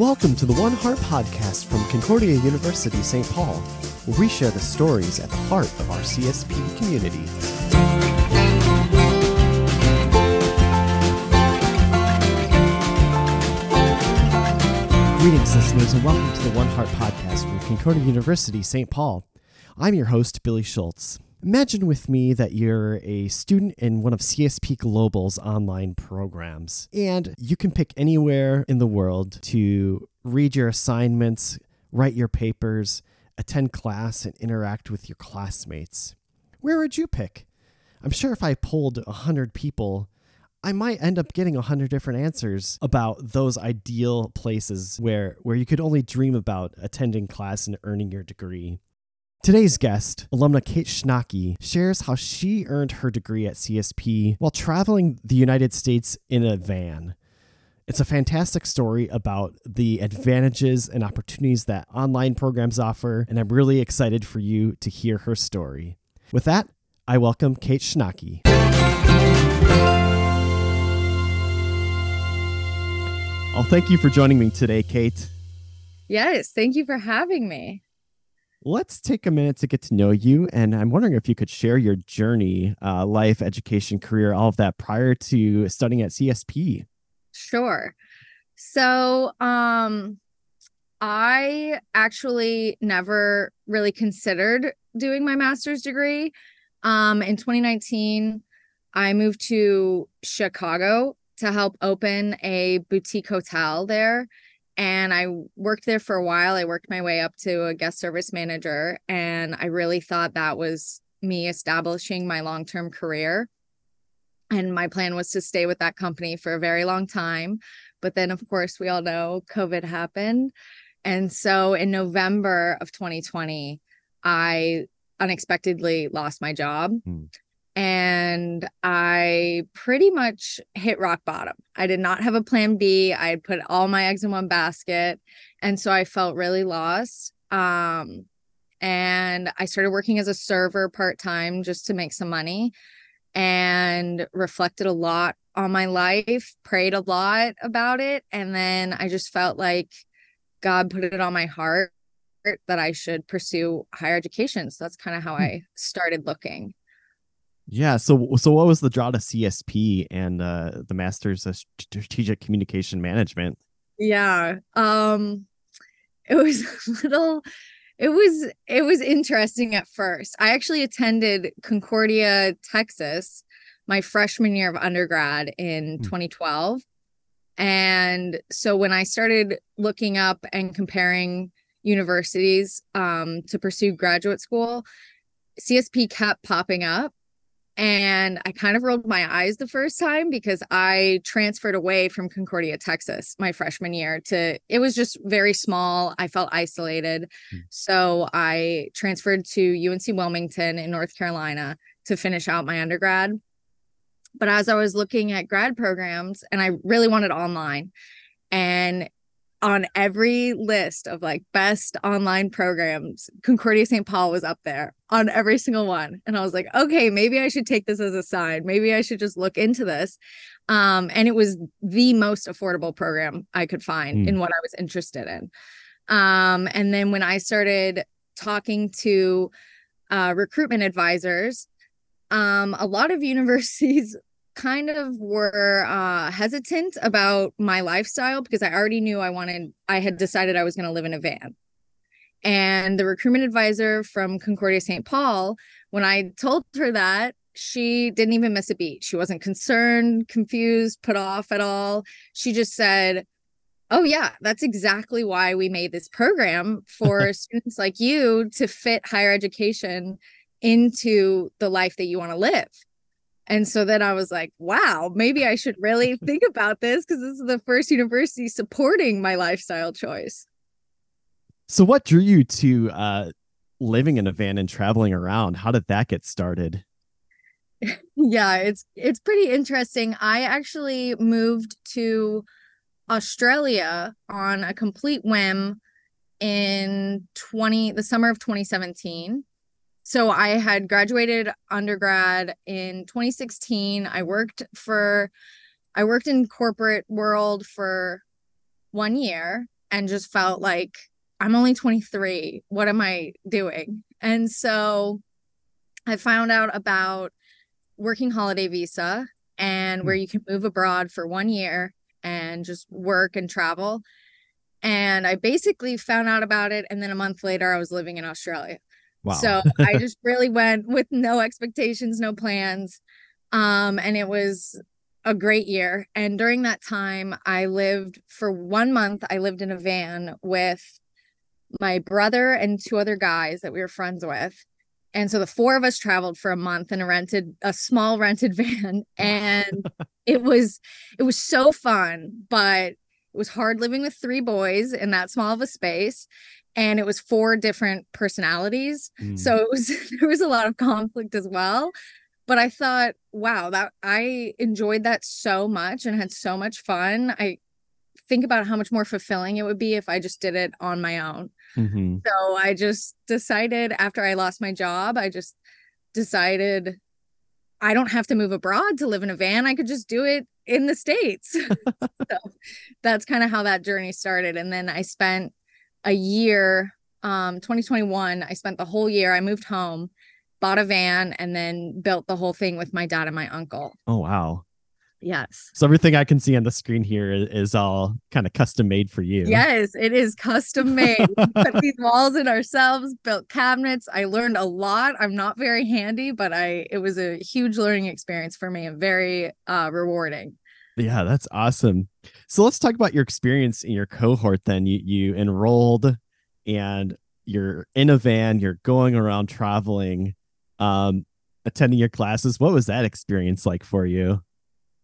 Welcome to the One Heart podcast from Concordia University, St. Paul, where we share the stories at the heart of our CSP community. Greetings, listeners, and welcome to the One Heart podcast from Concordia University, St. Paul. I'm your host, Billy Schultz. Imagine with me that you're a student in one of CSP Global's online programs, and you can pick anywhere in the world to read your assignments, write your papers, attend class, and interact with your classmates. Where would you pick? I'm sure if I polled 100 people, I might end up getting 100 different answers about those ideal places where, where you could only dream about attending class and earning your degree. Today's guest, alumna Kate Schnake, shares how she earned her degree at CSP while traveling the United States in a van. It's a fantastic story about the advantages and opportunities that online programs offer, and I'm really excited for you to hear her story. With that, I welcome Kate Schnake. Oh, thank you for joining me today, Kate. Yes, thank you for having me let's take a minute to get to know you. And I'm wondering if you could share your journey, uh, life, education, career, all of that prior to studying at CSP. Sure. So, um, I actually never really considered doing my master's degree. Um, in 2019, I moved to Chicago to help open a boutique hotel there and I worked there for a while. I worked my way up to a guest service manager, and I really thought that was me establishing my long term career. And my plan was to stay with that company for a very long time. But then, of course, we all know COVID happened. And so in November of 2020, I unexpectedly lost my job. Hmm and I pretty much hit rock bottom. I did not have a plan B. I had put all my eggs in one basket. And so I felt really lost. Um, and I started working as a server part time just to make some money and reflected a lot on my life, prayed a lot about it. And then I just felt like God put it on my heart that I should pursue higher education. So that's kind of how hmm. I started looking. Yeah. So, so what was the draw to CSP and uh, the Masters of Strategic Communication Management? Yeah. Um, it was a little. It was it was interesting at first. I actually attended Concordia, Texas, my freshman year of undergrad in mm. 2012. And so when I started looking up and comparing universities um, to pursue graduate school, CSP kept popping up and I kind of rolled my eyes the first time because I transferred away from Concordia, Texas, my freshman year to it was just very small. I felt isolated. Hmm. So I transferred to UNC Wilmington in North Carolina to finish out my undergrad. But as I was looking at grad programs, and I really wanted online, and on every list of like best online programs, Concordia St. Paul was up there on every single one. And I was like, okay, maybe I should take this as a sign. Maybe I should just look into this. Um, and it was the most affordable program I could find mm. in what I was interested in. Um, and then when I started talking to uh, recruitment advisors, um, a lot of universities kind of were uh, hesitant about my lifestyle because I already knew I wanted, I had decided I was going to live in a van. And the recruitment advisor from Concordia St. Paul, when I told her that, she didn't even miss a beat. She wasn't concerned, confused, put off at all. She just said, Oh, yeah, that's exactly why we made this program for students like you to fit higher education into the life that you want to live. And so then I was like, wow, maybe I should really think about this because this is the first university supporting my lifestyle choice. So, what drew you to uh, living in a van and traveling around? How did that get started? yeah, it's it's pretty interesting. I actually moved to Australia on a complete whim in 20 the summer of 2017 so I had graduated undergrad in 2016. I worked for I worked in corporate world for one year and just felt like I'm only 23. What am I doing? And so I found out about working holiday visa and where hmm. you can move abroad for one year and just work and travel. And I basically found out about it. And then a month later, I was living in Australia. Wow. So I just really went with no expectations, no plans. Um, and it was a great year. And during that time, I lived for one month, I lived in a van with my brother and two other guys that we were friends with. And so the four of us traveled for a month in a rented a small rented van and it was it was so fun, but it was hard living with three boys in that small of a space and it was four different personalities. Mm. So it was there was a lot of conflict as well. But I thought, wow, that I enjoyed that so much and had so much fun. I think about how much more fulfilling it would be if I just did it on my own. Mm-hmm. So I just decided after I lost my job, I just decided I don't have to move abroad to live in a van. I could just do it in the States. so that's kind of how that journey started. And then I spent a year, um, 2021, I spent the whole year, I moved home, bought a van, and then built the whole thing with my dad and my uncle. Oh, wow. Yes. So everything I can see on the screen here is, is all kind of custom made for you. Yes, it is custom made. put these walls in ourselves, built cabinets. I learned a lot. I'm not very handy, but I it was a huge learning experience for me and very uh rewarding. Yeah, that's awesome. So let's talk about your experience in your cohort then. You you enrolled and you're in a van, you're going around traveling, um, attending your classes. What was that experience like for you?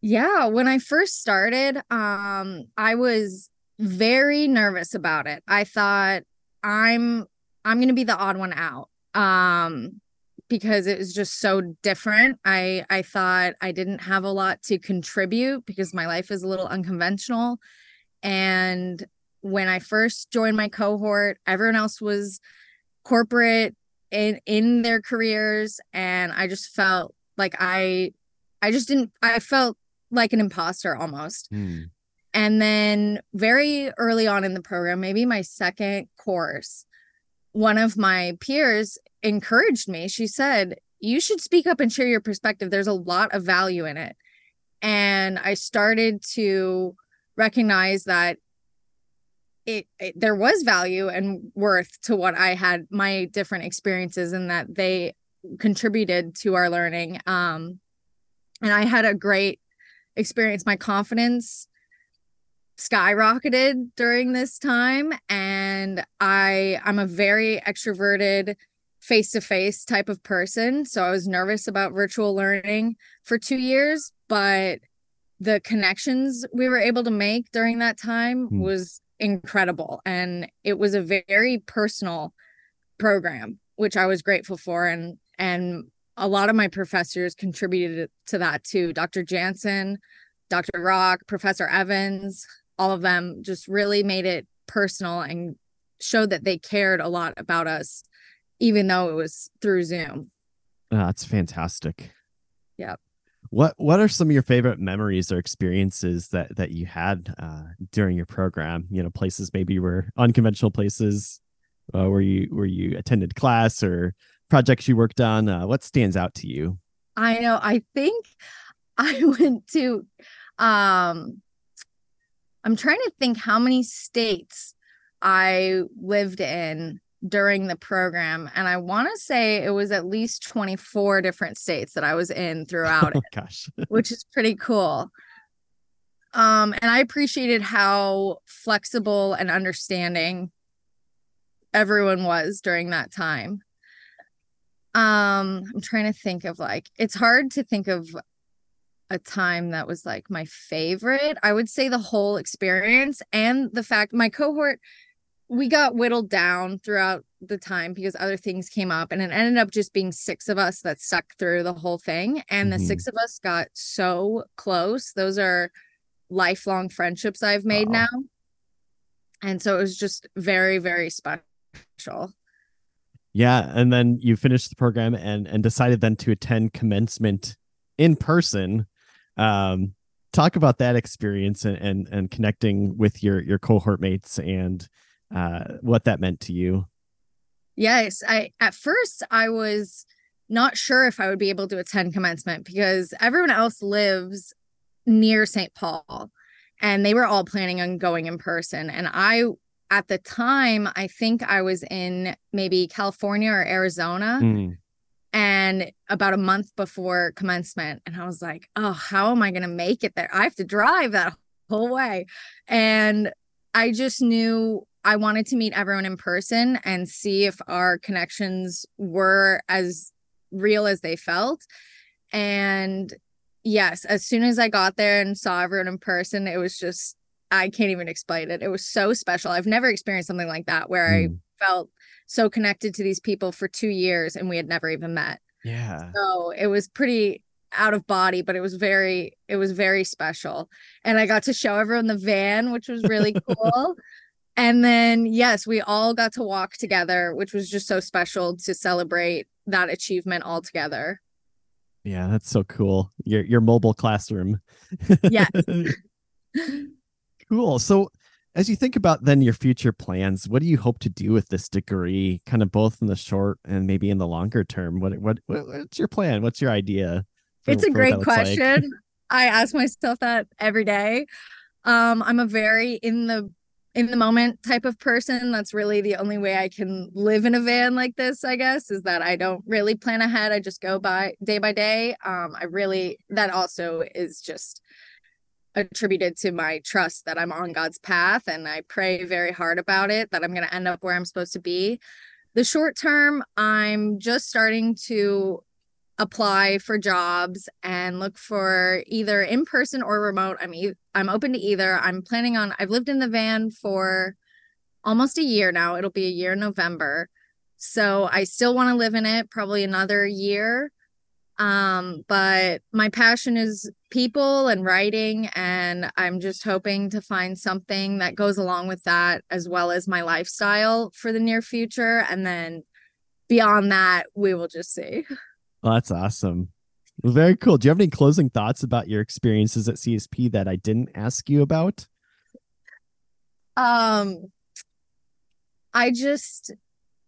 Yeah, when I first started, um, I was very nervous about it. I thought I'm I'm going to be the odd one out. Um, because it was just so different. I I thought I didn't have a lot to contribute because my life is a little unconventional. And when I first joined my cohort, everyone else was corporate in in their careers and I just felt like I I just didn't I felt like an imposter almost. Mm. And then very early on in the program, maybe my second course, one of my peers encouraged me. She said, You should speak up and share your perspective. There's a lot of value in it. And I started to recognize that it, it, there was value and worth to what I had my different experiences and that they contributed to our learning. Um, and I had a great experience. My confidence skyrocketed during this time and I I'm a very extroverted face-to-face type of person so I was nervous about virtual learning for 2 years but the connections we were able to make during that time mm. was incredible and it was a very personal program which I was grateful for and and a lot of my professors contributed to that too Dr. Jansen Dr. Rock, Professor Evans, all of them just really made it personal and showed that they cared a lot about us, even though it was through Zoom. Oh, that's fantastic. Yep. What What are some of your favorite memories or experiences that that you had uh, during your program? You know, places maybe were unconventional places uh, where you where you attended class or projects you worked on. Uh, what stands out to you? I know. I think I went to um I'm trying to think how many states I lived in during the program and I want to say it was at least 24 different states that I was in throughout oh, it. Gosh. which is pretty cool. Um and I appreciated how flexible and understanding everyone was during that time. Um I'm trying to think of like it's hard to think of a time that was like my favorite. I would say the whole experience and the fact my cohort we got whittled down throughout the time because other things came up and it ended up just being six of us that stuck through the whole thing and mm-hmm. the six of us got so close. Those are lifelong friendships I've made now. And so it was just very very special. Yeah, and then you finished the program and and decided then to attend commencement in person um, talk about that experience and and, and connecting with your your cohort mates and uh, what that meant to you. Yes, I at first I was not sure if I would be able to attend commencement because everyone else lives near St. Paul and they were all planning on going in person and I at the time I think I was in maybe California or Arizona. Mm and about a month before commencement and i was like oh how am i going to make it there? I have to drive that whole way. And i just knew i wanted to meet everyone in person and see if our connections were as real as they felt. And yes as soon as i got there and saw everyone in person it was just i can't even explain it. It was so special. I've never experienced something like that where mm. i felt so connected to these people for two years and we had never even met. Yeah. So it was pretty out of body, but it was very, it was very special. And I got to show everyone the van, which was really cool. and then, yes, we all got to walk together, which was just so special to celebrate that achievement all together. Yeah, that's so cool. Your your mobile classroom. yes. cool. So as you think about then your future plans, what do you hope to do with this degree, kind of both in the short and maybe in the longer term? What what, what's your plan? What's your idea? For, it's a great question. Like? I ask myself that every day. Um, I'm a very in the in the moment type of person. That's really the only way I can live in a van like this, I guess, is that I don't really plan ahead. I just go by day by day. Um, I really that also is just attributed to my trust that I'm on God's path and I pray very hard about it that I'm going to end up where I'm supposed to be. The short term, I'm just starting to apply for jobs and look for either in person or remote. I'm e- I'm open to either. I'm planning on I've lived in the van for almost a year now. It'll be a year in November. So I still want to live in it probably another year um but my passion is people and writing and i'm just hoping to find something that goes along with that as well as my lifestyle for the near future and then beyond that we will just see. Well that's awesome. Well, very cool. Do you have any closing thoughts about your experiences at csp that i didn't ask you about? Um i just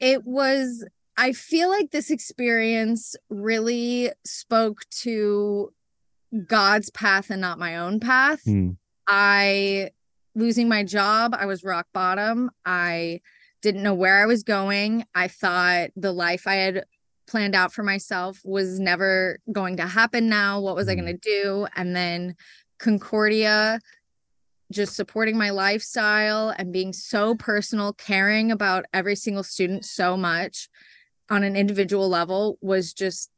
it was I feel like this experience really spoke to God's path and not my own path. Mm. I losing my job, I was rock bottom. I didn't know where I was going. I thought the life I had planned out for myself was never going to happen now. What was mm. I going to do? And then Concordia just supporting my lifestyle and being so personal, caring about every single student so much on an individual level was just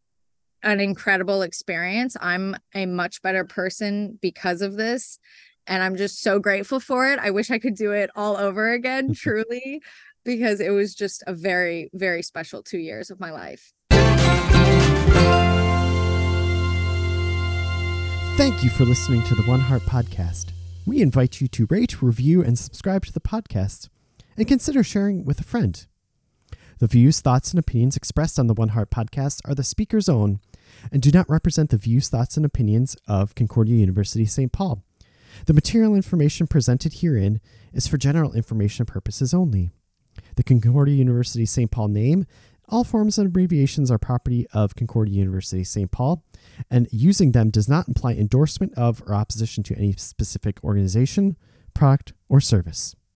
an incredible experience. I'm a much better person because of this. And I'm just so grateful for it. I wish I could do it all over again, truly, because it was just a very, very special two years of my life. Thank you for listening to the One Heart Podcast. We invite you to rate, review, and subscribe to the podcast, and consider sharing with a friend. The views, thoughts, and opinions expressed on the One Heart podcast are the speaker's own and do not represent the views, thoughts, and opinions of Concordia University St. Paul. The material information presented herein is for general information purposes only. The Concordia University St. Paul name, all forms and abbreviations are property of Concordia University St. Paul, and using them does not imply endorsement of or opposition to any specific organization, product, or service.